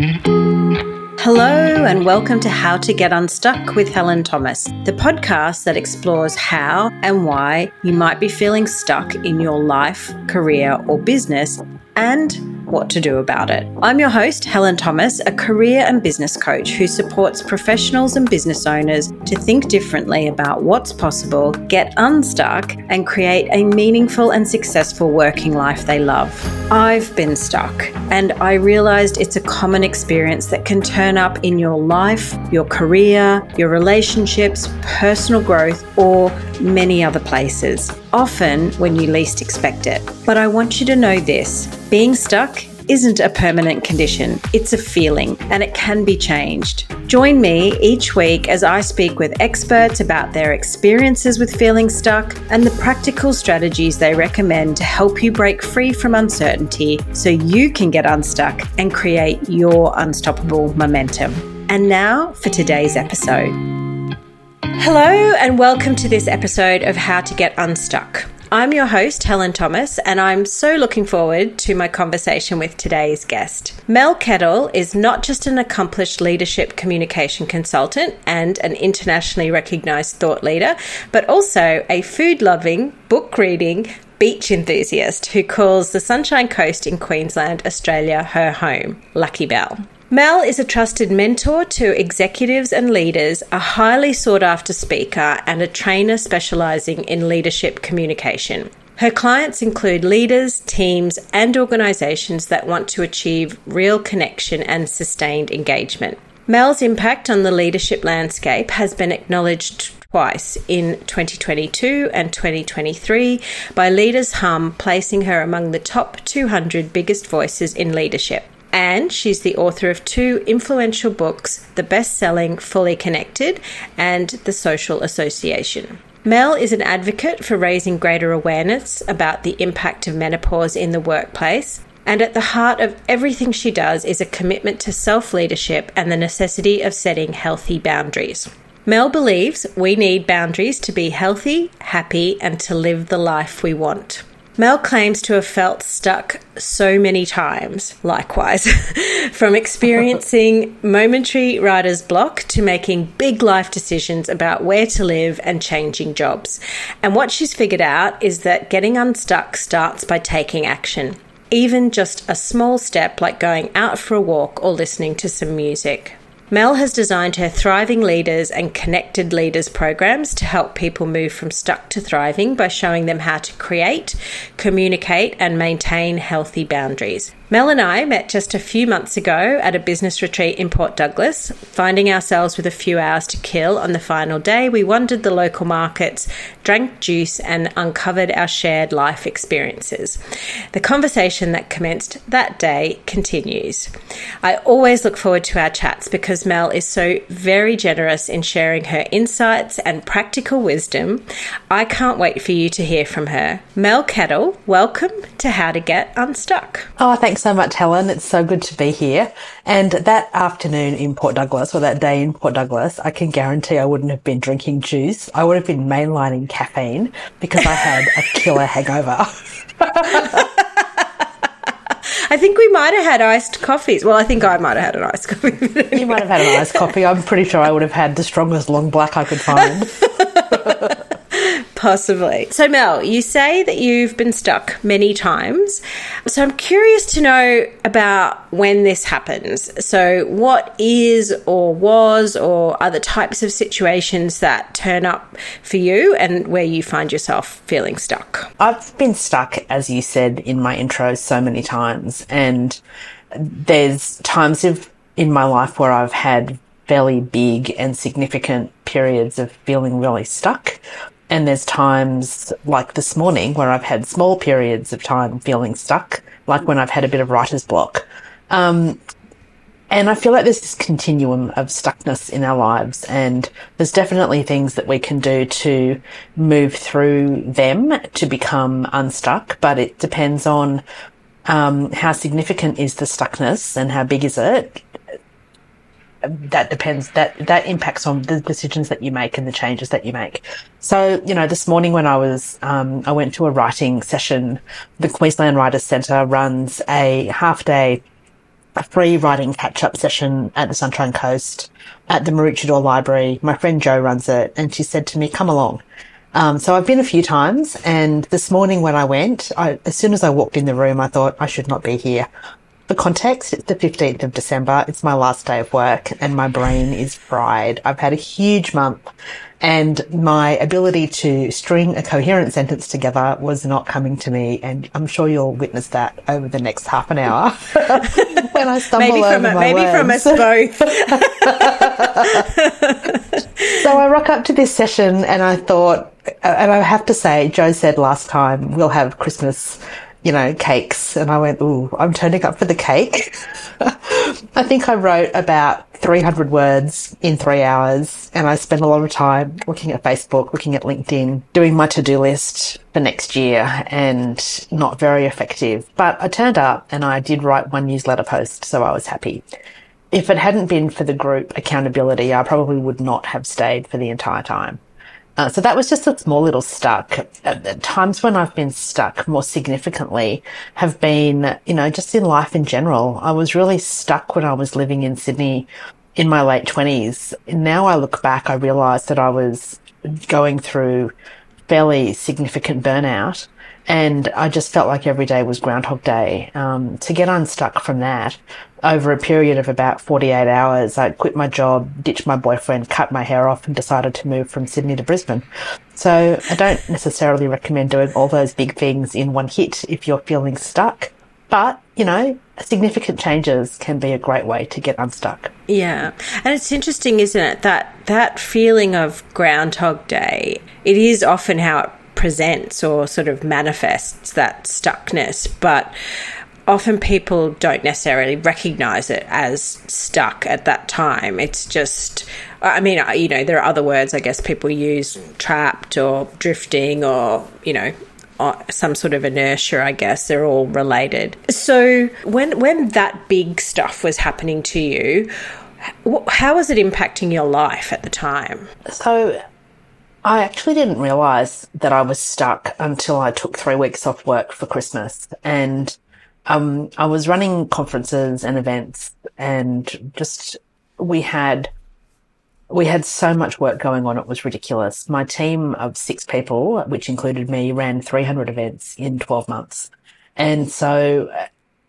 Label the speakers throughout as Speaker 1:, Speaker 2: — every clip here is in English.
Speaker 1: Hello, and welcome to How to Get Unstuck with Helen Thomas, the podcast that explores how and why you might be feeling stuck in your life, career, or business, and what to do about it. I'm your host, Helen Thomas, a career and business coach who supports professionals and business owners to think differently about what's possible, get unstuck, and create a meaningful and successful working life they love. I've been stuck, and I realized it's a common experience that can turn up in your life, your career, your relationships, personal growth, or many other places, often when you least expect it. But I want you to know this being stuck isn't a permanent condition, it's a feeling and it can be changed. Join me each week as I speak with experts about their experiences with feeling stuck and the practical strategies they recommend to help you break free from uncertainty so you can get unstuck and create your unstoppable momentum. And now for today's episode. Hello, and welcome to this episode of How to Get Unstuck. I'm your host, Helen Thomas, and I'm so looking forward to my conversation with today's guest. Mel Kettle is not just an accomplished leadership communication consultant and an internationally recognized thought leader, but also a food loving, book reading, beach enthusiast who calls the Sunshine Coast in Queensland, Australia, her home. Lucky Bell. Mel is a trusted mentor to executives and leaders, a highly sought after speaker, and a trainer specialising in leadership communication. Her clients include leaders, teams, and organisations that want to achieve real connection and sustained engagement. Mel's impact on the leadership landscape has been acknowledged twice in 2022 and 2023 by Leaders Hum, placing her among the top 200 biggest voices in leadership and she's the author of two influential books the best selling Fully Connected and The Social Association. Mel is an advocate for raising greater awareness about the impact of menopause in the workplace, and at the heart of everything she does is a commitment to self leadership and the necessity of setting healthy boundaries. Mel believes we need boundaries to be healthy, happy, and to live the life we want. Mel claims to have felt stuck so many times, likewise, from experiencing momentary writer's block to making big life decisions about where to live and changing jobs. And what she's figured out is that getting unstuck starts by taking action. Even just a small step like going out for a walk or listening to some music. Mel has designed her Thriving Leaders and Connected Leaders programs to help people move from stuck to thriving by showing them how to create, communicate, and maintain healthy boundaries. Mel and I met just a few months ago at a business retreat in Port Douglas. Finding ourselves with a few hours to kill on the final day, we wandered the local markets, drank juice, and uncovered our shared life experiences. The conversation that commenced that day continues. I always look forward to our chats because Mel is so very generous in sharing her insights and practical wisdom. I can't wait for you to hear from her. Mel Kettle, welcome to How to Get Unstuck.
Speaker 2: Oh, thanks so much, Helen. It's so good to be here. And that afternoon in Port Douglas, or that day in Port Douglas, I can guarantee I wouldn't have been drinking juice. I would have been mainlining caffeine because I had a killer hangover.
Speaker 1: I think we might have had iced coffees. Well, I think I might have had an iced coffee.
Speaker 2: Anyway. You might have had an iced coffee. I'm pretty sure I would have had the strongest long black I could find.
Speaker 1: Possibly. So, Mel, you say that you've been stuck many times. So, I'm curious to know about when this happens. So, what is or was or other types of situations that turn up for you and where you find yourself feeling stuck?
Speaker 2: I've been stuck, as you said in my intro, so many times. And there's times of, in my life where I've had fairly big and significant periods of feeling really stuck. And there's times like this morning where I've had small periods of time feeling stuck, like when I've had a bit of writer's block. Um, and I feel like there's this continuum of stuckness in our lives, and there's definitely things that we can do to move through them to become unstuck, but it depends on um, how significant is the stuckness and how big is it that depends that that impacts on the decisions that you make and the changes that you make so you know this morning when i was um, i went to a writing session the queensland writers centre runs a half day a free writing catch up session at the Sunshine Coast at the Maroochydore Library. My friend Jo runs it and she said to me, come along. Um, so I've been a few times and this morning when I went, I, as soon as I walked in the room, I thought I should not be here. For context, it's the 15th of December. It's my last day of work and my brain is fried. I've had a huge month and my ability to string a coherent sentence together was not coming to me. And I'm sure you'll witness that over the next half an hour when I stumble
Speaker 1: maybe
Speaker 2: over
Speaker 1: from a,
Speaker 2: my
Speaker 1: maybe
Speaker 2: words.
Speaker 1: from us both.
Speaker 2: so I rock up to this session and I thought, and I have to say, Jo said last time we'll have Christmas you know, cakes. And I went, ooh, I'm turning up for the cake. I think I wrote about 300 words in three hours and I spent a lot of time looking at Facebook, looking at LinkedIn, doing my to-do list for next year and not very effective. But I turned up and I did write one newsletter post. So I was happy. If it hadn't been for the group accountability, I probably would not have stayed for the entire time. Uh, so that was just a small little stuck. At times when I've been stuck more significantly have been, you know, just in life in general. I was really stuck when I was living in Sydney in my late twenties. Now I look back, I realize that I was going through fairly significant burnout and I just felt like every day was Groundhog Day. Um, to get unstuck from that over a period of about 48 hours, I quit my job, ditched my boyfriend, cut my hair off, and decided to move from Sydney to Brisbane. So I don't necessarily recommend doing all those big things in one hit if you're feeling stuck. But, you know, significant changes can be a great way to get unstuck.
Speaker 1: Yeah. And it's interesting, isn't it, that that feeling of Groundhog Day, it is often how it presents or sort of manifests that stuckness, but often people don't necessarily recognize it as stuck at that time. It's just, I mean, you know, there are other words I guess people use trapped or drifting or, you know, some sort of inertia, I guess they're all related. So when when that big stuff was happening to you, how was it impacting your life at the time?
Speaker 2: So I actually didn't realize that I was stuck until I took three weeks off work for Christmas. And um, I was running conferences and events and just we had we had so much work going on it was ridiculous. My team of six people, which included me, ran 300 events in 12 months. And so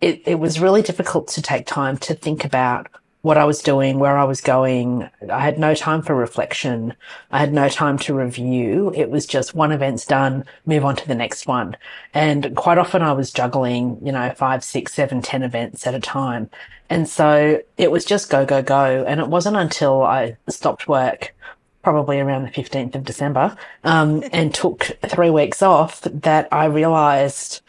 Speaker 2: it, it was really difficult to take time to think about what I was doing, where I was going. I had no time for reflection. I had no time to review. It was just one event's done, move on to the next one. And quite often I was juggling, you know, five, six, seven, ten events at a time. And so it was just go, go, go. And it wasn't until I stopped work probably around the 15th of December, um, and took three weeks off that I realized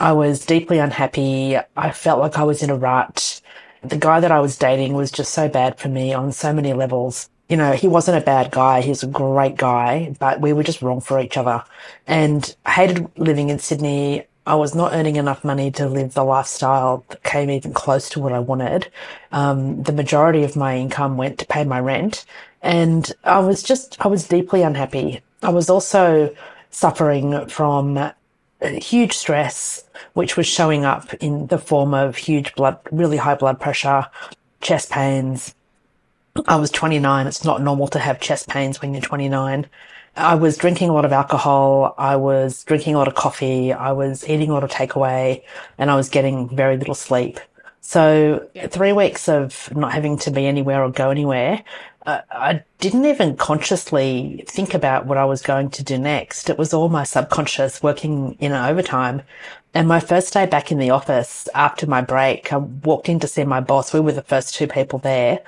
Speaker 2: I was deeply unhappy. I felt like I was in a rut the guy that I was dating was just so bad for me on so many levels. You know, he wasn't a bad guy. He was a great guy, but we were just wrong for each other. And I hated living in Sydney. I was not earning enough money to live the lifestyle that came even close to what I wanted. Um, the majority of my income went to pay my rent. And I was just, I was deeply unhappy. I was also suffering from huge stress, which was showing up in the form of huge blood, really high blood pressure, chest pains. I was 29. It's not normal to have chest pains when you're 29. I was drinking a lot of alcohol. I was drinking a lot of coffee. I was eating a lot of takeaway and I was getting very little sleep. So three weeks of not having to be anywhere or go anywhere uh, I didn't even consciously think about what I was going to do next. It was all my subconscious working in overtime. And my first day back in the office after my break, I walked in to see my boss. We were the first two people there.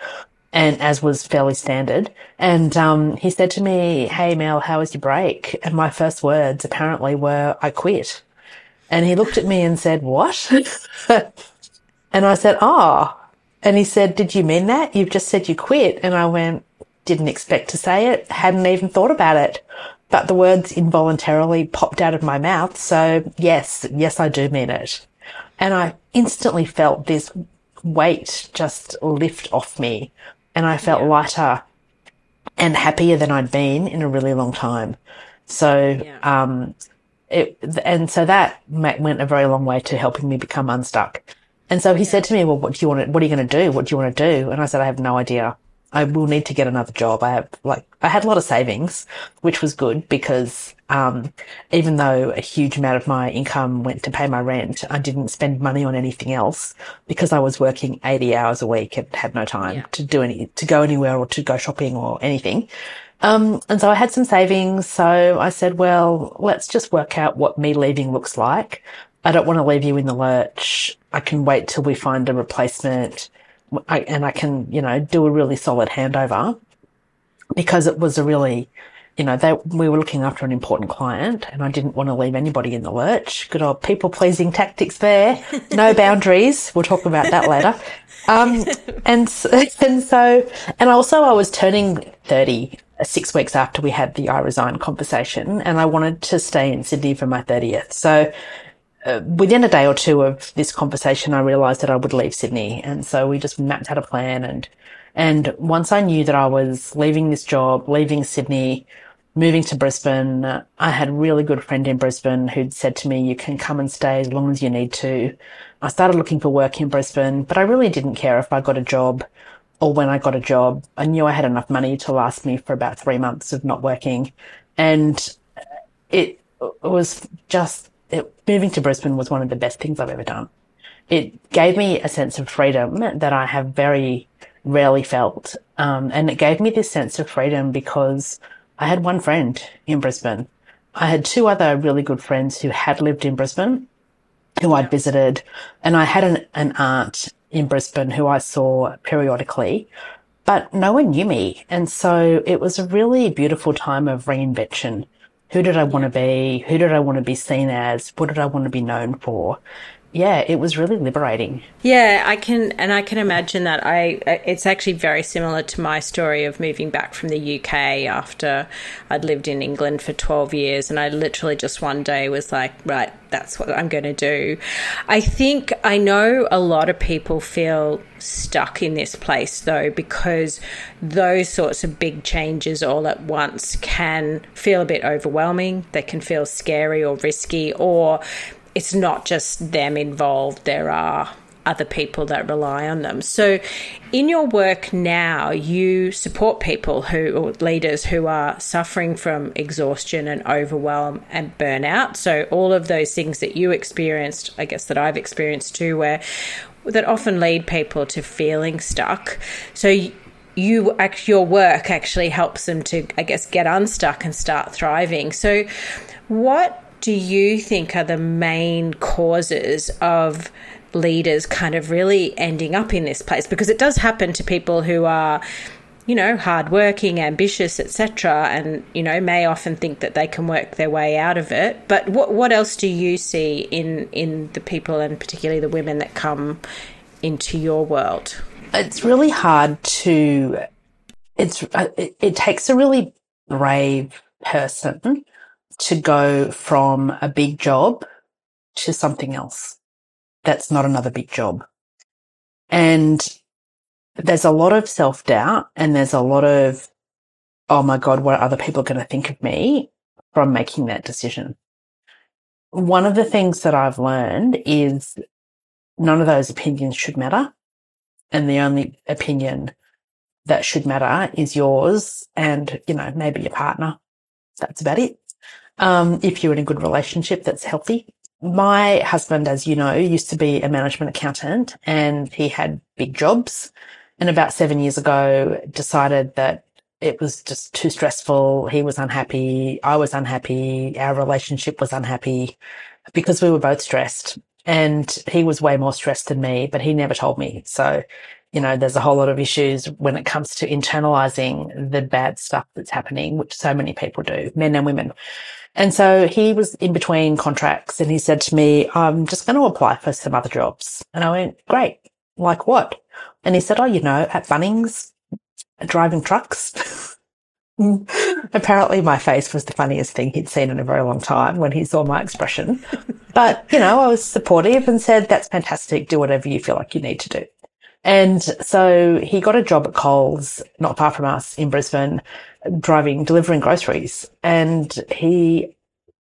Speaker 2: And as was fairly standard. And, um, he said to me, Hey, Mel, how was your break? And my first words apparently were, I quit. And he looked at me and said, what? and I said, Oh, and he said, did you mean that? You've just said you quit. And I went, didn't expect to say it, hadn't even thought about it. But the words involuntarily popped out of my mouth. So yes, yes, I do mean it. And I instantly felt this weight just lift off me and I felt yeah. lighter and happier than I'd been in a really long time. So, yeah. um, it, and so that went a very long way to helping me become unstuck. And so he said to me, well, what do you want to, what are you going to do? What do you want to do? And I said, I have no idea. I will need to get another job. I have like, I had a lot of savings, which was good because, um, even though a huge amount of my income went to pay my rent, I didn't spend money on anything else because I was working 80 hours a week and had no time yeah. to do any, to go anywhere or to go shopping or anything. Um, and so I had some savings. So I said, well, let's just work out what me leaving looks like. I don't want to leave you in the lurch. I can wait till we find a replacement. I, and I can, you know, do a really solid handover because it was a really, you know, they, we were looking after an important client and I didn't want to leave anybody in the lurch. Good old people pleasing tactics there. No boundaries. We'll talk about that later. Um, and, and so, and also I was turning 30 six weeks after we had the I resign conversation and I wanted to stay in Sydney for my 30th. So uh, within a day or two of this conversation, I realized that I would leave Sydney. And so we just mapped out a plan. And, and once I knew that I was leaving this job, leaving Sydney, moving to Brisbane, I had a really good friend in Brisbane who'd said to me, you can come and stay as long as you need to. I started looking for work in Brisbane, but I really didn't care if I got a job or when I got a job. I knew I had enough money to last me for about three months of not working. And it, it was just it, moving to Brisbane was one of the best things I've ever done. It gave me a sense of freedom that I have very rarely felt. Um, and it gave me this sense of freedom because I had one friend in Brisbane. I had two other really good friends who had lived in Brisbane, who I'd visited, and I had an, an aunt in Brisbane who I saw periodically, but no one knew me. And so it was a really beautiful time of reinvention who did I want to be? Who did I want to be seen as? What did I want to be known for? Yeah, it was really liberating.
Speaker 1: Yeah, I can, and I can imagine that. I it's actually very similar to my story of moving back from the UK after I'd lived in England for twelve years, and I literally just one day was like, right, that's what I'm going to do. I think I know a lot of people feel stuck in this place though, because those sorts of big changes all at once can feel a bit overwhelming. They can feel scary or risky, or it's not just them involved, there are other people that rely on them. So, in your work now, you support people who, or leaders who are suffering from exhaustion and overwhelm and burnout. So, all of those things that you experienced, I guess that I've experienced too, where that often lead people to feeling stuck. So, you your work actually helps them to, I guess, get unstuck and start thriving. So, what do you think are the main causes of leaders kind of really ending up in this place? Because it does happen to people who are you know, hardworking, ambitious, etc., and you know may often think that they can work their way out of it. But what what else do you see in in the people, and particularly the women that come into your world?
Speaker 2: It's really hard to. It's uh, it, it takes a really brave person to go from a big job to something else that's not another big job. And there's a lot of self doubt and there's a lot of, oh my God, what are other people going to think of me from making that decision? One of the things that I've learned is none of those opinions should matter. And the only opinion that should matter is yours and, you know, maybe your partner. That's about it um, if you're in a good relationship that's healthy. My husband, as you know, used to be a management accountant and he had big jobs. And about seven years ago, decided that it was just too stressful. He was unhappy. I was unhappy. Our relationship was unhappy because we were both stressed. And he was way more stressed than me, but he never told me. So, you know, there's a whole lot of issues when it comes to internalizing the bad stuff that's happening, which so many people do, men and women. And so he was in between contracts and he said to me, I'm just going to apply for some other jobs. And I went, great. Like what? And he said, Oh, you know, at Bunnings, driving trucks. Apparently my face was the funniest thing he'd seen in a very long time when he saw my expression. but, you know, I was supportive and said, that's fantastic. Do whatever you feel like you need to do. And so he got a job at Coles, not far from us in Brisbane, driving, delivering groceries. And he,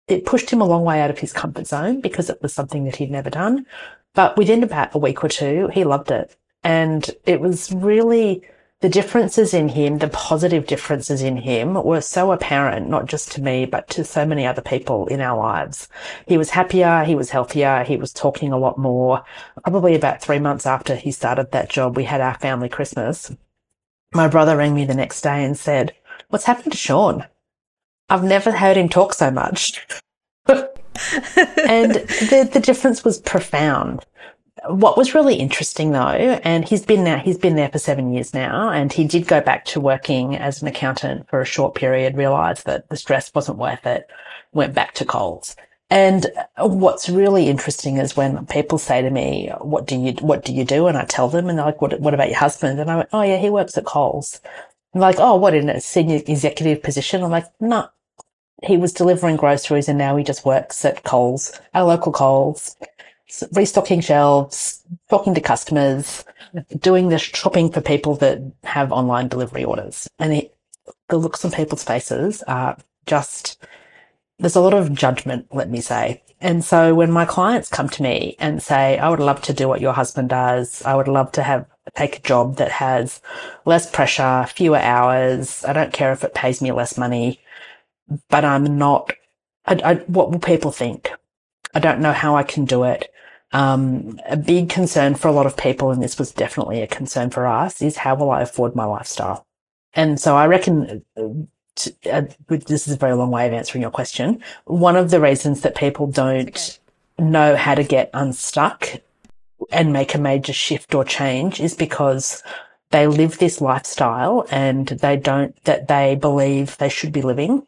Speaker 2: it pushed him a long way out of his comfort zone because it was something that he'd never done. But within about a week or two, he loved it. And it was really the differences in him, the positive differences in him were so apparent, not just to me, but to so many other people in our lives. He was happier. He was healthier. He was talking a lot more. Probably about three months after he started that job, we had our family Christmas. My brother rang me the next day and said, what's happened to Sean? I've never heard him talk so much. and the, the difference was profound what was really interesting though, and he's been now, he's been there for seven years now, and he did go back to working as an accountant for a short period, realized that the stress wasn't worth it, went back to Coles. And what's really interesting is when people say to me, what do you, what do you do? And I tell them and they're like, what, what about your husband? And I went, oh yeah, he works at Coles. And like, oh, what in a senior executive position? I'm like, no, he was delivering groceries and now he just works at Coles, our local Coles restocking shelves, talking to customers, doing the shopping for people that have online delivery orders. And it, the looks on people's faces are just, there's a lot of judgment, let me say. And so when my clients come to me and say, I would love to do what your husband does. I would love to have, take a job that has less pressure, fewer hours. I don't care if it pays me less money, but I'm not, I, I, what will people think? I don't know how I can do it. Um, a big concern for a lot of people, and this was definitely a concern for us, is how will I afford my lifestyle? And so I reckon uh, to, uh, this is a very long way of answering your question. One of the reasons that people don't okay. know how to get unstuck and make a major shift or change is because they live this lifestyle and they don't, that they believe they should be living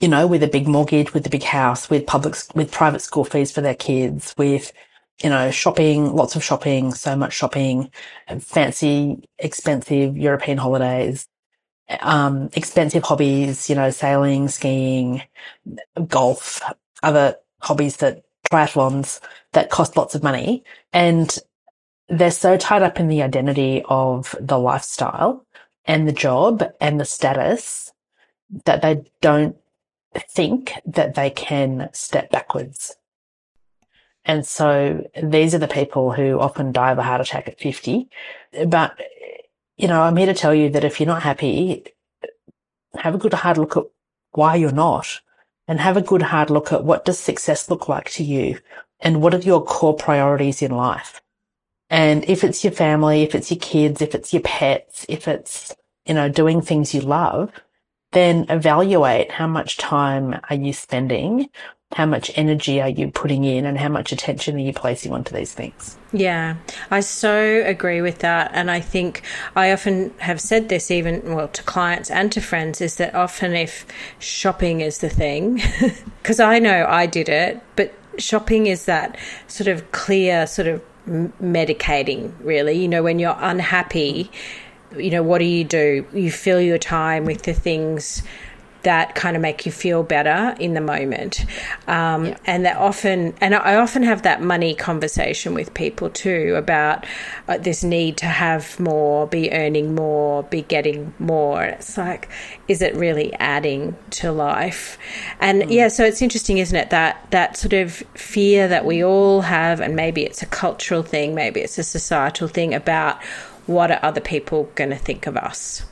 Speaker 2: you know, with a big mortgage, with a big house, with public, with private school fees for their kids, with you know, shopping, lots of shopping, so much shopping, fancy, expensive European holidays, um, expensive hobbies, you know, sailing, skiing, golf, other hobbies that triathlons that cost lots of money. And they're so tied up in the identity of the lifestyle and the job and the status that they don't think that they can step backwards and so these are the people who often die of a heart attack at 50. But, you know, I'm here to tell you that if you're not happy, have a good hard look at why you're not and have a good hard look at what does success look like to you and what are your core priorities in life. And if it's your family, if it's your kids, if it's your pets, if it's, you know, doing things you love, then evaluate how much time are you spending how much energy are you putting in and how much attention are you placing onto these things?
Speaker 1: Yeah, I so agree with that. And I think I often have said this even, well, to clients and to friends is that often if shopping is the thing, because I know I did it, but shopping is that sort of clear, sort of medicating, really. You know, when you're unhappy, you know, what do you do? You fill your time with the things that kind of make you feel better in the moment. Um, yeah. And that often, and I often have that money conversation with people too about uh, this need to have more, be earning more, be getting more. It's like, is it really adding to life? And mm. yeah, so it's interesting, isn't it? That that sort of fear that we all have, and maybe it's a cultural thing, maybe it's a societal thing about what are other people going to think of us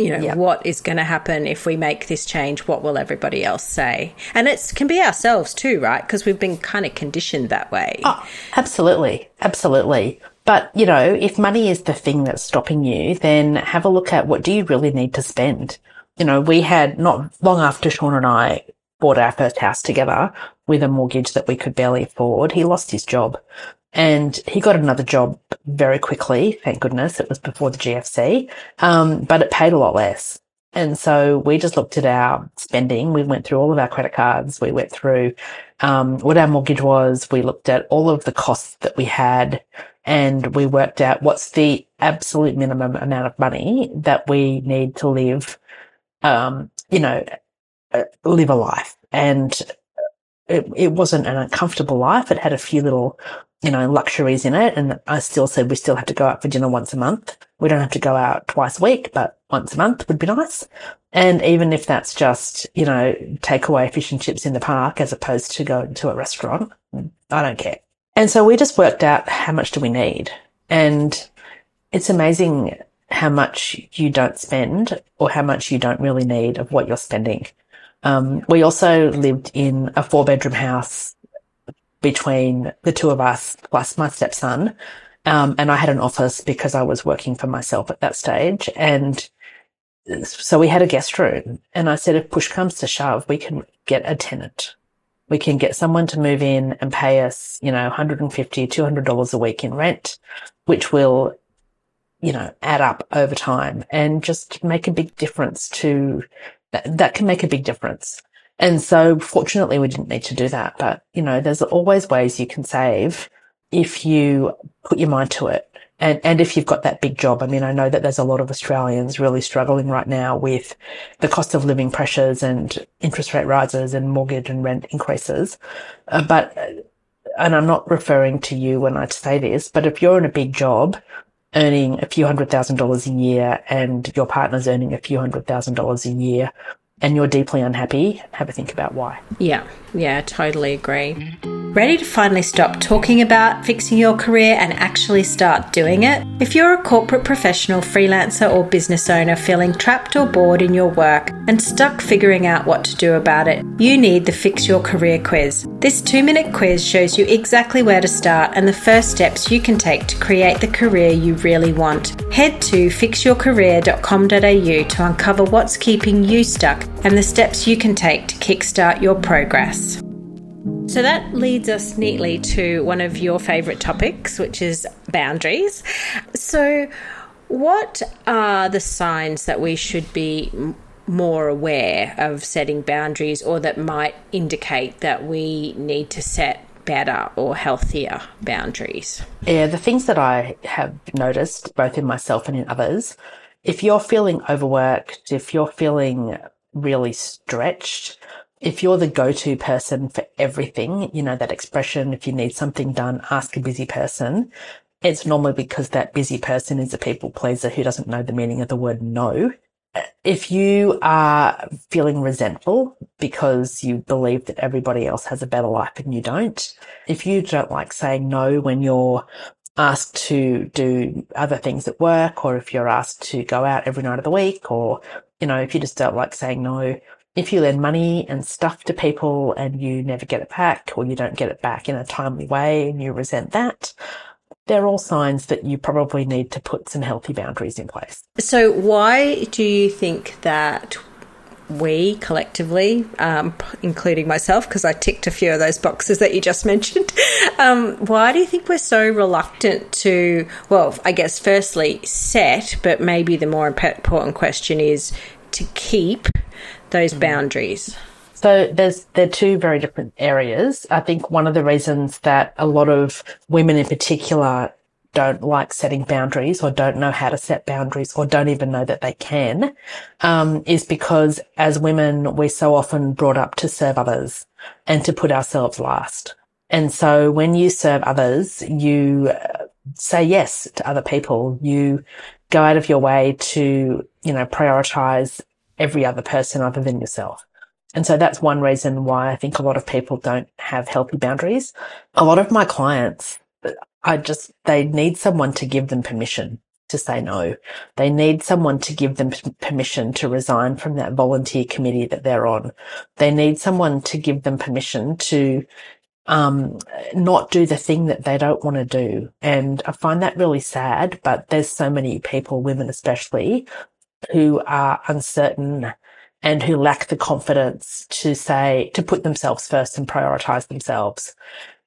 Speaker 1: you know yep. what is going to happen if we make this change what will everybody else say? And it can be ourselves too right? Because we've been kind of conditioned that way.
Speaker 2: Oh, absolutely. Absolutely. But you know if money is the thing that's stopping you then have a look at what do you really need to spend? You know we had not long after sean and i bought our first house together with a mortgage that we could barely afford he lost his job and he got another job very quickly. Thank goodness it was before the GFC. Um, but it paid a lot less. And so we just looked at our spending. We went through all of our credit cards. We went through, um, what our mortgage was. We looked at all of the costs that we had and we worked out what's the absolute minimum amount of money that we need to live, um, you know, uh, live a life. And it, it wasn't an uncomfortable life. It had a few little you know, luxuries in it. And I still said we still have to go out for dinner once a month. We don't have to go out twice a week, but once a month would be nice. And even if that's just, you know, take away fish and chips in the park as opposed to going to a restaurant, I don't care. And so we just worked out how much do we need. And it's amazing how much you don't spend or how much you don't really need of what you're spending. Um, we also lived in a four bedroom house between the two of us plus my stepson. Um, and I had an office because I was working for myself at that stage. And so we had a guest room and I said, if push comes to shove, we can get a tenant. We can get someone to move in and pay us, you know, $150, 200 dollars a week in rent, which will, you know, add up over time and just make a big difference to that, that can make a big difference. And so fortunately we didn't need to do that. But, you know, there's always ways you can save if you put your mind to it. And, and if you've got that big job, I mean, I know that there's a lot of Australians really struggling right now with the cost of living pressures and interest rate rises and mortgage and rent increases. Uh, but, and I'm not referring to you when I say this, but if you're in a big job, earning a few hundred thousand dollars a year and your partner's earning a few hundred thousand dollars a year and you're deeply unhappy, have a think about why.
Speaker 1: Yeah, yeah, totally agree. Ready to finally stop talking about fixing your career and actually start doing it? If you're a corporate professional, freelancer, or business owner feeling trapped or bored in your work and stuck figuring out what to do about it, you need the Fix Your Career quiz. This two minute quiz shows you exactly where to start and the first steps you can take to create the career you really want. Head to fixyourcareer.com.au to uncover what's keeping you stuck and the steps you can take to kickstart your progress. So that leads us neatly to one of your favourite topics, which is boundaries. So, what are the signs that we should be more aware of setting boundaries or that might indicate that we need to set better or healthier boundaries?
Speaker 2: Yeah, the things that I have noticed, both in myself and in others, if you're feeling overworked, if you're feeling really stretched, if you're the go-to person for everything, you know, that expression, if you need something done, ask a busy person. It's normally because that busy person is a people pleaser who doesn't know the meaning of the word no. If you are feeling resentful because you believe that everybody else has a better life and you don't, if you don't like saying no when you're asked to do other things at work, or if you're asked to go out every night of the week, or, you know, if you just don't like saying no, if you lend money and stuff to people and you never get it back or you don't get it back in a timely way and you resent that, they're all signs that you probably need to put some healthy boundaries in place.
Speaker 1: So, why do you think that we collectively, um, including myself, because I ticked a few of those boxes that you just mentioned. Um, why do you think we're so reluctant to, well, I guess firstly, set, but maybe the more important question is to keep those mm. boundaries?
Speaker 2: So there's they're two very different areas. I think one of the reasons that a lot of women in particular don't like setting boundaries or don't know how to set boundaries or don't even know that they can um, is because as women we're so often brought up to serve others and to put ourselves last. And so when you serve others, you uh, say yes to other people. You go out of your way to, you know, prioritize every other person other than yourself. And so that's one reason why I think a lot of people don't have healthy boundaries. A lot of my clients, I just, they need someone to give them permission to say no. They need someone to give them permission to resign from that volunteer committee that they're on. They need someone to give them permission to um, not do the thing that they don't want to do. And I find that really sad, but there's so many people, women especially, who are uncertain and who lack the confidence to say, to put themselves first and prioritize themselves.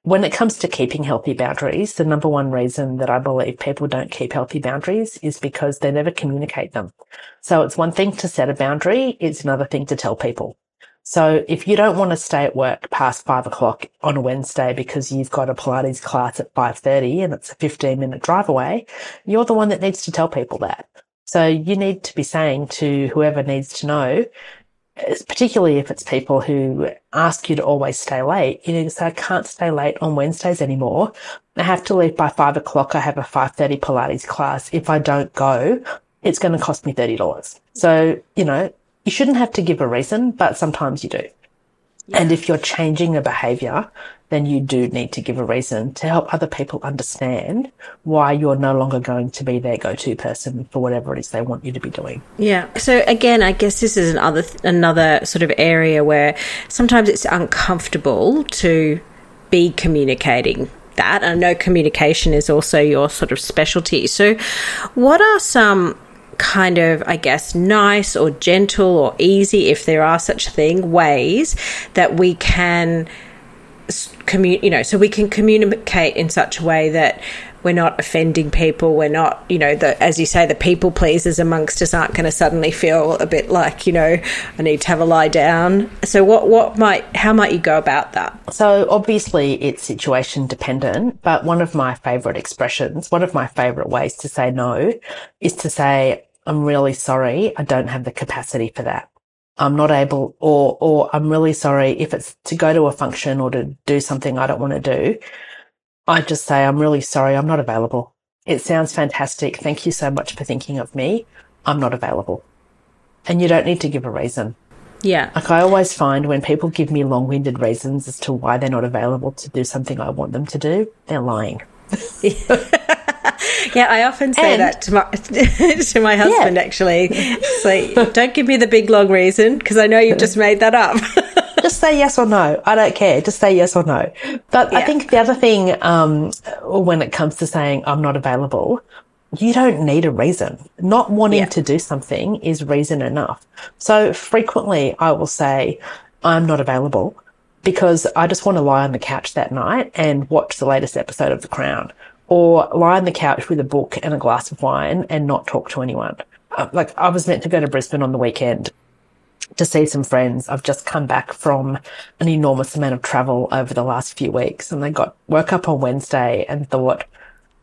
Speaker 2: When it comes to keeping healthy boundaries, the number one reason that I believe people don't keep healthy boundaries is because they never communicate them. So it's one thing to set a boundary. It's another thing to tell people. So if you don't want to stay at work past five o'clock on a Wednesday because you've got a Pilates class at 5.30 and it's a 15 minute drive away, you're the one that needs to tell people that. So you need to be saying to whoever needs to know, particularly if it's people who ask you to always stay late, you know, say, I can't stay late on Wednesdays anymore. I have to leave by five o'clock. I have a 5.30 Pilates class. If I don't go, it's going to cost me $30. So, you know, you shouldn't have to give a reason, but sometimes you do. Yeah. And if you're changing a behavior, then you do need to give a reason to help other people understand why you're no longer going to be their go-to person for whatever it is they want you to be doing.
Speaker 1: Yeah. So again, I guess this is another another sort of area where sometimes it's uncomfortable to be communicating that. I know communication is also your sort of specialty. So, what are some kind of, I guess, nice or gentle or easy, if there are such a thing, ways that we can commun- you know, so we can communicate in such a way that we're not offending people. We're not, you know, the, as you say, the people pleasers amongst us aren't going to suddenly feel a bit like, you know, I need to have a lie down. So, what, what might, how might you go about that?
Speaker 2: So, obviously, it's situation dependent, but one of my favorite expressions, one of my favorite ways to say no is to say, I'm really sorry. I don't have the capacity for that. I'm not able, or, or I'm really sorry if it's to go to a function or to do something I don't want to do. I just say, I'm really sorry. I'm not available. It sounds fantastic. Thank you so much for thinking of me. I'm not available. And you don't need to give a reason.
Speaker 1: Yeah.
Speaker 2: Like I always find when people give me long winded reasons as to why they're not available to do something I want them to do, they're lying.
Speaker 1: yeah, I often say and, that to my to my husband. Yeah. Actually, it's like, don't give me the big long reason because I know you've just made that up.
Speaker 2: just say yes or no. I don't care. Just say yes or no. But yeah. I think the other thing, um, when it comes to saying I'm not available, you don't need a reason. Not wanting yeah. to do something is reason enough. So frequently I will say I'm not available because I just want to lie on the couch that night and watch the latest episode of The Crown or lie on the couch with a book and a glass of wine and not talk to anyone. Uh, like I was meant to go to Brisbane on the weekend to see some friends. I've just come back from an enormous amount of travel over the last few weeks and I got woke up on Wednesday and thought,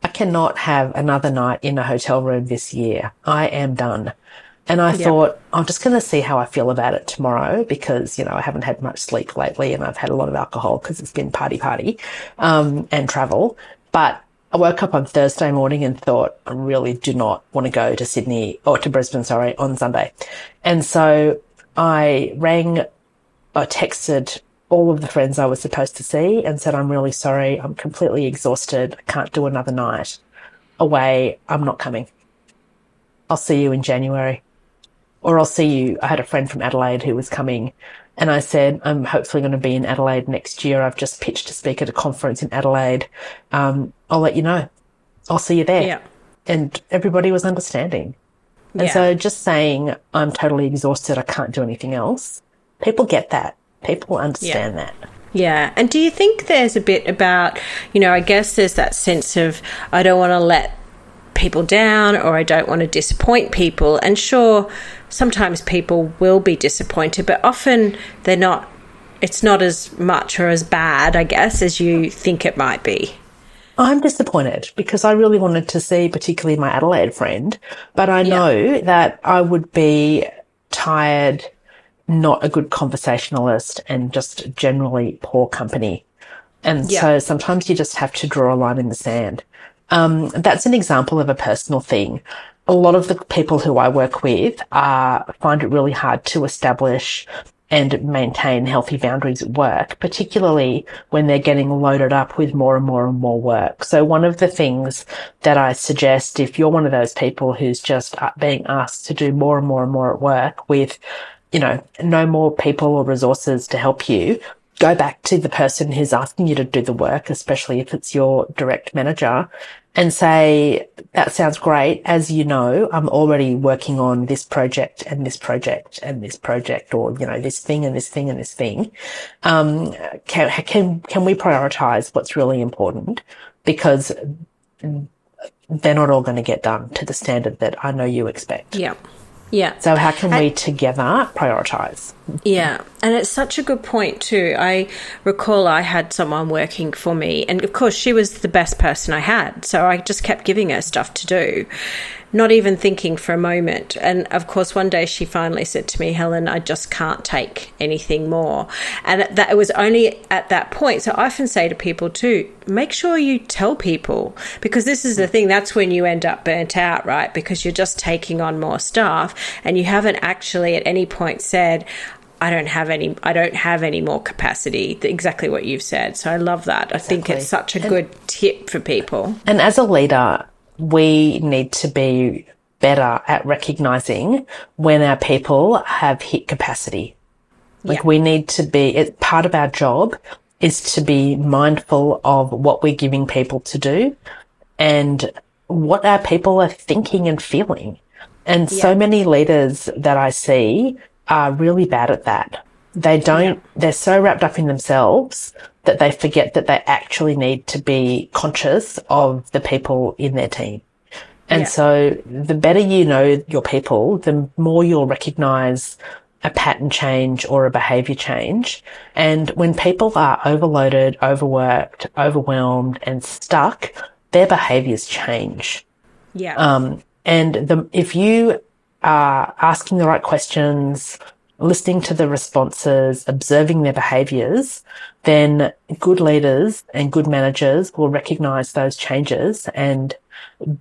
Speaker 2: I cannot have another night in a hotel room this year. I am done. And I yep. thought, I'm just going to see how I feel about it tomorrow because, you know, I haven't had much sleep lately and I've had a lot of alcohol because it's been party party, um, and travel. But I woke up on Thursday morning and thought, I really do not want to go to Sydney or to Brisbane, sorry, on Sunday. And so I rang, I texted all of the friends I was supposed to see and said, I'm really sorry. I'm completely exhausted. I can't do another night away. I'm not coming. I'll see you in January or I'll see you. I had a friend from Adelaide who was coming and I said, I'm hopefully going to be in Adelaide next year. I've just pitched to speak at a conference in Adelaide. Um, I'll let you know. I'll see you there.
Speaker 1: Yeah.
Speaker 2: And everybody was understanding. And yeah. so just saying, I'm totally exhausted. I can't do anything else. People get that. People understand yeah. that.
Speaker 1: Yeah. And do you think there's a bit about, you know, I guess there's that sense of, I don't want to let people down or I don't want to disappoint people. And sure, sometimes people will be disappointed, but often they're not, it's not as much or as bad, I guess, as you think it might be.
Speaker 2: I'm disappointed because I really wanted to see, particularly my Adelaide friend, but I know yeah. that I would be tired, not a good conversationalist, and just generally poor company. And yeah. so sometimes you just have to draw a line in the sand. Um, that's an example of a personal thing. A lot of the people who I work with uh, find it really hard to establish and maintain healthy boundaries at work, particularly when they're getting loaded up with more and more and more work. So one of the things that I suggest if you're one of those people who's just uh, being asked to do more and more and more at work with, you know, no more people or resources to help you, go back to the person who's asking you to do the work, especially if it's your direct manager and say, that sounds great. As you know, I'm already working on this project and this project and this project or, you know, this thing and this thing and this thing. Um, can, can, can we prioritize what's really important? Because they're not all going to get done to the standard that I know you expect.
Speaker 1: Yeah. Yeah.
Speaker 2: So how can we together prioritize?
Speaker 1: Yeah. And it's such a good point too. I recall I had someone working for me and of course she was the best person I had. So I just kept giving her stuff to do not even thinking for a moment. And of course, one day she finally said to me, Helen, I just can't take anything more. And that it was only at that point. So I often say to people too, make sure you tell people because this is the thing. That's when you end up burnt out, right? Because you're just taking on more staff and you haven't actually at any point said, I don't have any I don't have any more capacity. Exactly what you've said. So I love that. I think it's such a good tip for people.
Speaker 2: And as a leader, we need to be better at recognizing when our people have hit capacity. Like
Speaker 1: Yeah.
Speaker 2: we need to be, it, part of our job is to be mindful of what we're giving people to do and what our people are thinking and feeling. And so many leaders that I see are really bad at that. They don't, they're so wrapped up in themselves that they forget that they actually need to be conscious of the people in their team. And
Speaker 1: Yeah.
Speaker 2: so the better you know your people, the more you'll recognize a pattern change or a behavior change. And when people are overloaded, overworked, overwhelmed and stuck, their behaviors change.
Speaker 1: Yeah.
Speaker 2: Um, and the, if you are asking the right questions, listening to the responses, observing their behaviors, then good leaders and good managers will recognize those changes and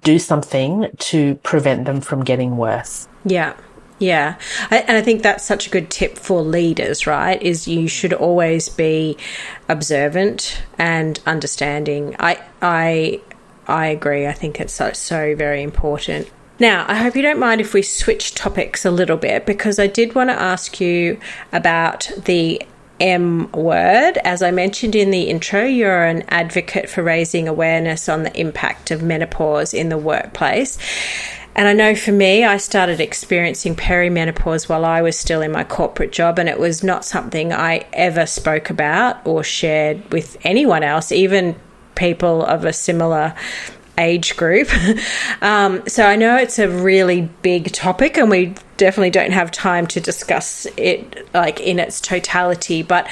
Speaker 2: do something to prevent them from getting worse.
Speaker 1: Yeah. Yeah. And I think that's such a good tip for leaders, right? Is you should always be observant and understanding. I I I agree. I think it's so so very important. Now, I hope you don't mind if we switch topics a little bit because I did want to ask you about the M word. As I mentioned in the intro, you're an advocate for raising awareness on the impact of menopause in the workplace. And I know for me, I started experiencing perimenopause while I was still in my corporate job, and it was not something I ever spoke about or shared with anyone else, even people of a similar age group. um, so I know it's a really big topic, and we definitely don't have time to discuss it like in its totality. But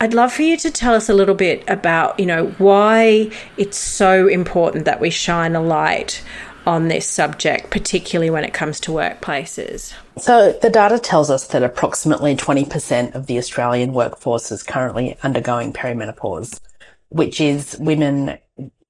Speaker 1: I'd love for you to tell us a little bit about, you know, why it's so important that we shine a light on this subject, particularly when it comes to workplaces.
Speaker 2: So the data tells us that approximately 20% of the Australian workforce is currently undergoing perimenopause, which is women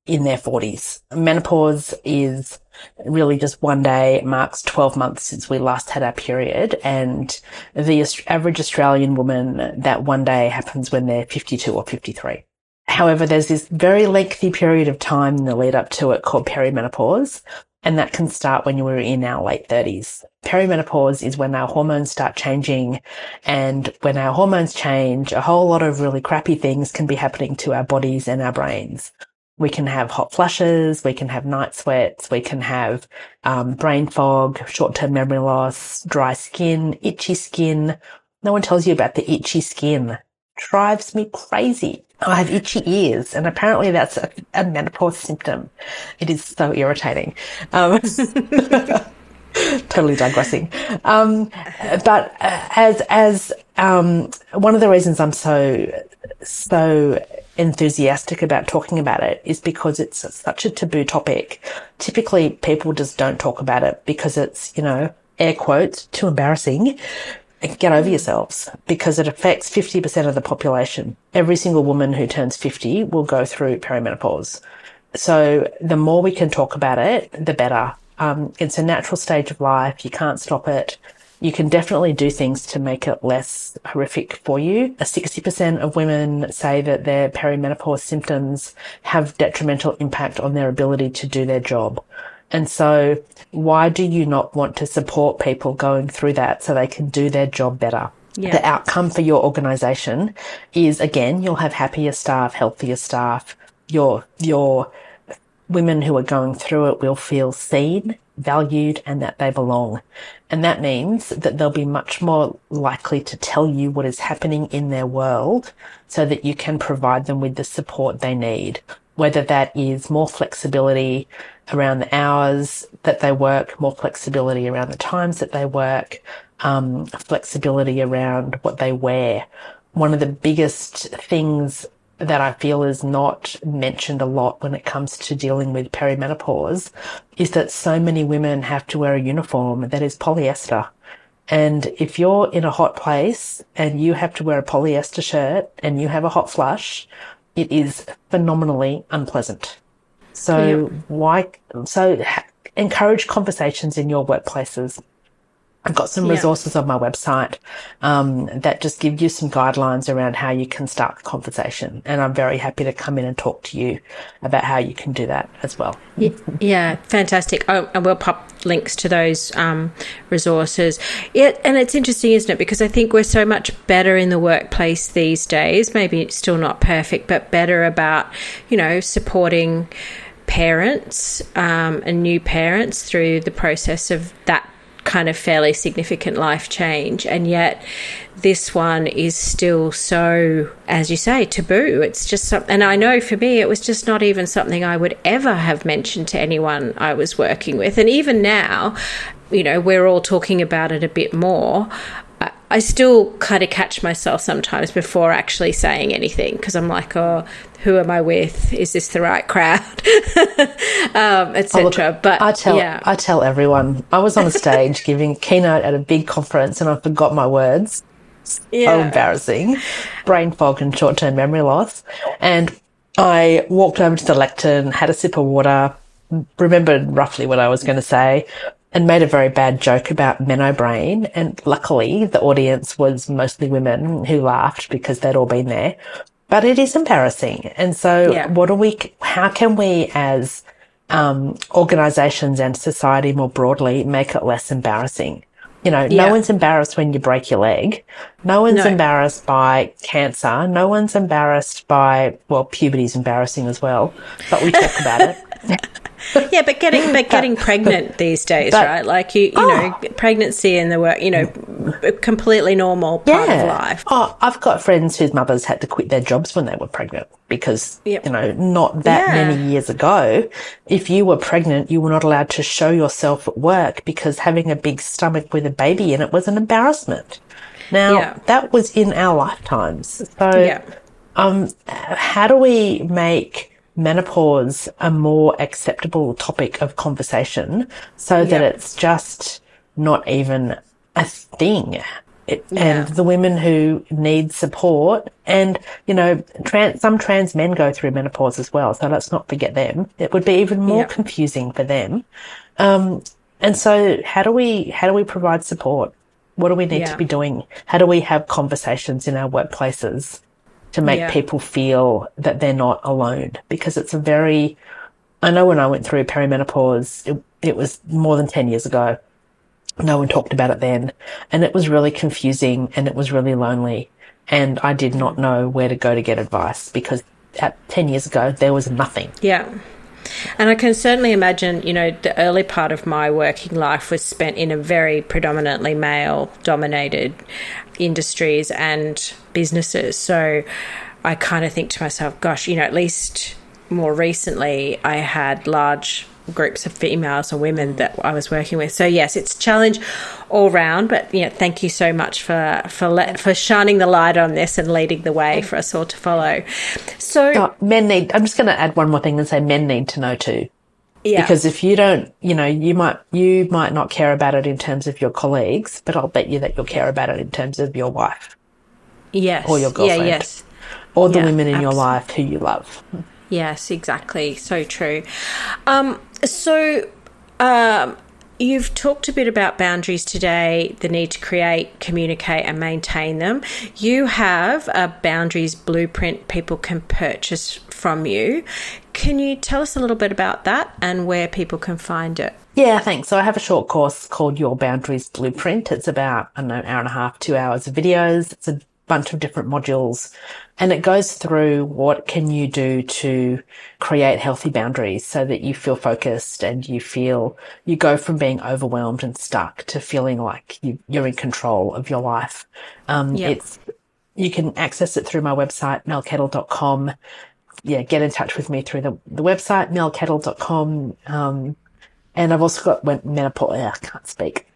Speaker 2: in their 40s. Menopause is really just one day, marks 12 months since we last had our period. And the average Australian woman, that one day happens when they're 52 or 53. However, there's this very lengthy period of time in the lead up to it called perimenopause, and that can start when you're in our late 30s. Perimenopause is when our hormones start changing, and when our hormones change, a whole lot of really crappy things can be happening to our bodies and our brains. We can have hot flushes, we can have night sweats, we can have um, brain fog, short term memory loss, dry skin, itchy skin. No one tells you about the itchy skin. Drives me crazy. I have itchy ears, and apparently that's a, a menopause symptom. It is so irritating. Um, totally digressing. Um, but uh, as as um, one of the reasons I'm so so enthusiastic about talking about it is because it's such a taboo topic. Typically, people just don't talk about it because it's you know air quotes too embarrassing. Get over yourselves because it affects 50% of the population. Every single woman who turns 50 will go through perimenopause. So the more we can talk about it, the better. Um, it's a natural stage of life. You can't stop it. You can definitely do things to make it less horrific for you. A 60% of women say that their perimenopause symptoms have detrimental impact on their ability to do their job. And so why do you not want to support people going through that so they can do their job better?
Speaker 1: Yeah.
Speaker 2: The outcome for your organization is again, you'll have happier staff, healthier staff. Your, your women who are going through it will feel seen, valued, and that they belong. And that means that they'll be much more likely to tell you what is happening in their world so that you can provide them with the support they need. Whether that is more flexibility around the hours that they work, more flexibility around the times that they work, um, flexibility around what they wear. One of the biggest things that I feel is not mentioned a lot when it comes to dealing with perimenopause is that so many women have to wear a uniform that is polyester. And if you're in a hot place and you have to wear a polyester shirt and you have a hot flush, it is phenomenally unpleasant. So
Speaker 1: Yep.
Speaker 2: why, so encourage conversations in your workplaces I've got some
Speaker 1: Yeah.
Speaker 2: resources on my website um, that just give you some guidelines around how you can start the conversation. And I'm very happy to come in and talk to you about how you can do that as well.
Speaker 1: Y- Yeah, fantastic. Oh, and we'll pop links to those um, resources. Yeah, and it's interesting, isn't it? Because I think we're so much better in the workplace these days. Maybe it's still not perfect, but better about you know supporting parents um, and new parents through the process of that kind of fairly significant life change and yet this one is still so as you say taboo. It's just something and i know for me it was just not even something i would ever have mentioned to anyone i was working with. And even now you know we're all talking about it a bit more I- still kind of catch myself sometimes before actually saying anything because I'm like, oh, who am I with? Is this the right crowd, um,
Speaker 2: Oh,
Speaker 1: etc. but
Speaker 2: I tell
Speaker 1: yeah,
Speaker 2: I tell everyone I was on a stage giving keynote at a big conference and I forgot my words. So
Speaker 1: Yeah.
Speaker 2: embarrassing. Brain fog and short term memory loss. And I walked over to the lectern, had a sip of water, remembered roughly what I was going to say, and made a very bad joke about meno brain. And luckily, the audience was mostly women who laughed because they'd all been there. But it is embarrassing. And so,
Speaker 1: Yeah.
Speaker 2: what do we, how can we as um, organizations and society more broadly make it less embarrassing? You know,
Speaker 1: Yeah.
Speaker 2: no one's embarrassed when you break your leg. No one's
Speaker 1: No.
Speaker 2: embarrassed by cancer. No one's embarrassed by, well, puberty's embarrassing as well, but we talk about it.
Speaker 1: yeah, but getting but getting pregnant these days,
Speaker 2: but-
Speaker 1: right? Like you, you know, pregnancy in the work, you know, completely normal part of life.
Speaker 2: Oh, I've got friends whose mothers had to quit their jobs when they were pregnant because,
Speaker 1: Yep.
Speaker 2: you know, not that
Speaker 1: Yeah.
Speaker 2: many years ago, if you were pregnant, you were not allowed to show yourself at work because having a big stomach with a baby in it was an embarrassment. Now,
Speaker 1: Yeah.
Speaker 2: that was in our lifetimes. So,
Speaker 1: Yeah.
Speaker 2: um, how do we make menopause a more acceptable topic of conversation so that it's just not even a thing? It,
Speaker 1: Yeah.
Speaker 2: And the women who need support, and you know, trans, some trans men go through menopause as well. So let's not forget them. It would be even more
Speaker 1: Yeah.
Speaker 2: confusing for them. Um, and so, how do we how do we provide support? What do we need
Speaker 1: Yeah.
Speaker 2: to be doing? How do we have conversations in our workplaces to make
Speaker 1: Yeah.
Speaker 2: people feel that they're not alone? Because it's a very, I know when I went through perimenopause, it, it was more than 10 years ago. No one talked about it then. And it was really confusing and it was really lonely. And I did not know where to go to get advice because at 10 years ago, there was nothing.
Speaker 1: Yeah. And I can certainly imagine, you know, the early part of my working life was spent in a very predominantly male dominated industries and businesses. So I kind of think to myself, gosh, you know, at least more recently I had large groups of females or women that I was working with. So yes, it's a challenge all round, but you know, thank you so much for for let, for shining the light on this and leading the way for us all to follow. So
Speaker 2: Oh, men need, I'm just going to add one more thing and say men need to know too.
Speaker 1: Yeah.
Speaker 2: Because if you don't, you know, you might you might not care about it in terms of your colleagues, but I'll bet you that you'll care about it in terms of your wife
Speaker 1: Yes.
Speaker 2: or your
Speaker 1: Yeah,
Speaker 2: girlfriend.
Speaker 1: yes.
Speaker 2: or the
Speaker 1: Yeah,
Speaker 2: women in your life who you love.
Speaker 1: Yes, exactly. So true. Um, so, um, you've talked a bit about boundaries today, the need to create, communicate, and maintain them. You have a boundaries blueprint people can purchase from you. Can you tell us a little bit about that and where people can find it?
Speaker 2: Yeah, thanks. So I have a short course called Your Boundaries Blueprint. It's about, an hour and a half, two hours of videos. It's a bunch of different modules and it goes through what can you do to create healthy boundaries so that you feel focused and you feel you go from being overwhelmed and stuck to feeling like you, you're in control of your life. Um,
Speaker 1: Yeah.
Speaker 2: it's, you can access it through my website, melkettle.com. Yeah, get in touch with me through the, the website, melkettle.com. Um, and I've also got when menopause. I can't speak.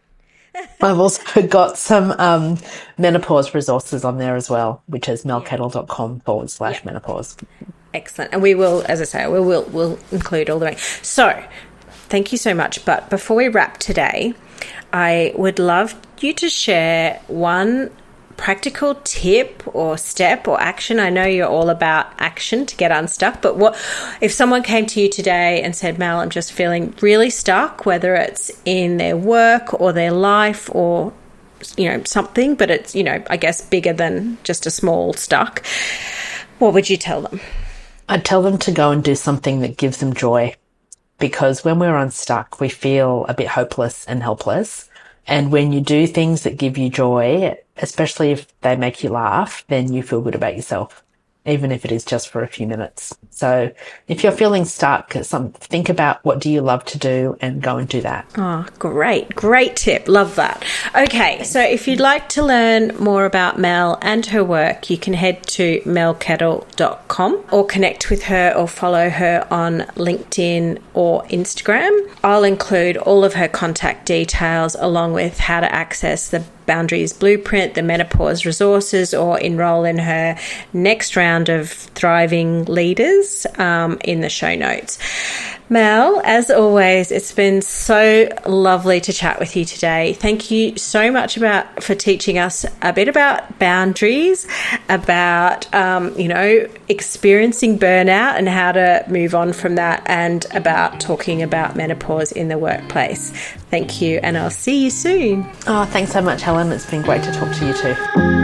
Speaker 2: I've also got some um, menopause resources on there as well, which is melkettle.com forward slash menopause.
Speaker 1: Excellent. And we will, as I say, we will we'll include all the way. So, thank you so much. But before we wrap today, I would love you to share one practical tip or step or action? I know you're all about action to get unstuck, but what if someone came to you today and said, Mel, I'm just feeling really stuck, whether it's in their work or their life or you know something, but it's you know I guess bigger than just a small stuck. What would you tell them?
Speaker 2: I'd tell them to go and do something that gives them joy because when we're unstuck, we feel a bit hopeless and helpless. And when you do things that give you joy, especially if they make you laugh, then you feel good about yourself even if it is just for a few minutes. So if you're feeling stuck, some, think about what do you love to do and go and do that.
Speaker 1: Oh, great. Great tip. Love that. Okay. So if you'd like to learn more about Mel and her work, you can head to melkettle.com or connect with her or follow her on LinkedIn or Instagram. I'll include all of her contact details along with how to access the Boundaries Blueprint, the Menopause Resources, or enroll in her next round of Thriving Leaders um, in the show notes. Mel, as always, it's been so lovely to chat with you today. Thank you so much about for teaching us a bit about boundaries, about um, you know experiencing burnout and how to move on from that, and about talking about menopause in the workplace. Thank you, and I'll see you soon.
Speaker 2: Oh, thanks so much, Helen. It's been great to talk to you too.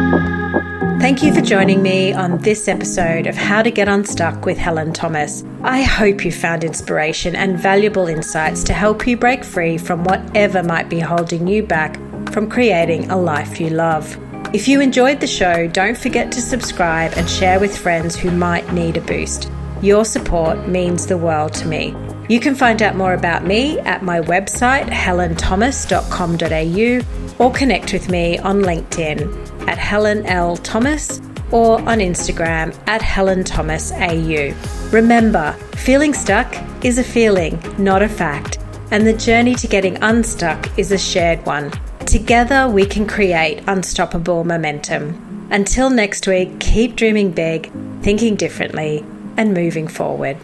Speaker 1: Thank you for joining me on this episode of How to Get Unstuck with Helen Thomas. I hope you found inspiration and valuable insights to help you break free from whatever might be holding you back from creating a life you love. If you enjoyed the show, don't forget to subscribe and share with friends who might need a boost. Your support means the world to me. You can find out more about me at my website, helenthomas.com.au, or connect with me on LinkedIn at Helen L. Thomas or on Instagram at Helen Thomas AU. Remember, feeling stuck is a feeling, not a fact, and the journey to getting unstuck is a shared one. Together, we can create unstoppable momentum. Until next week, keep dreaming big, thinking differently, and moving forward.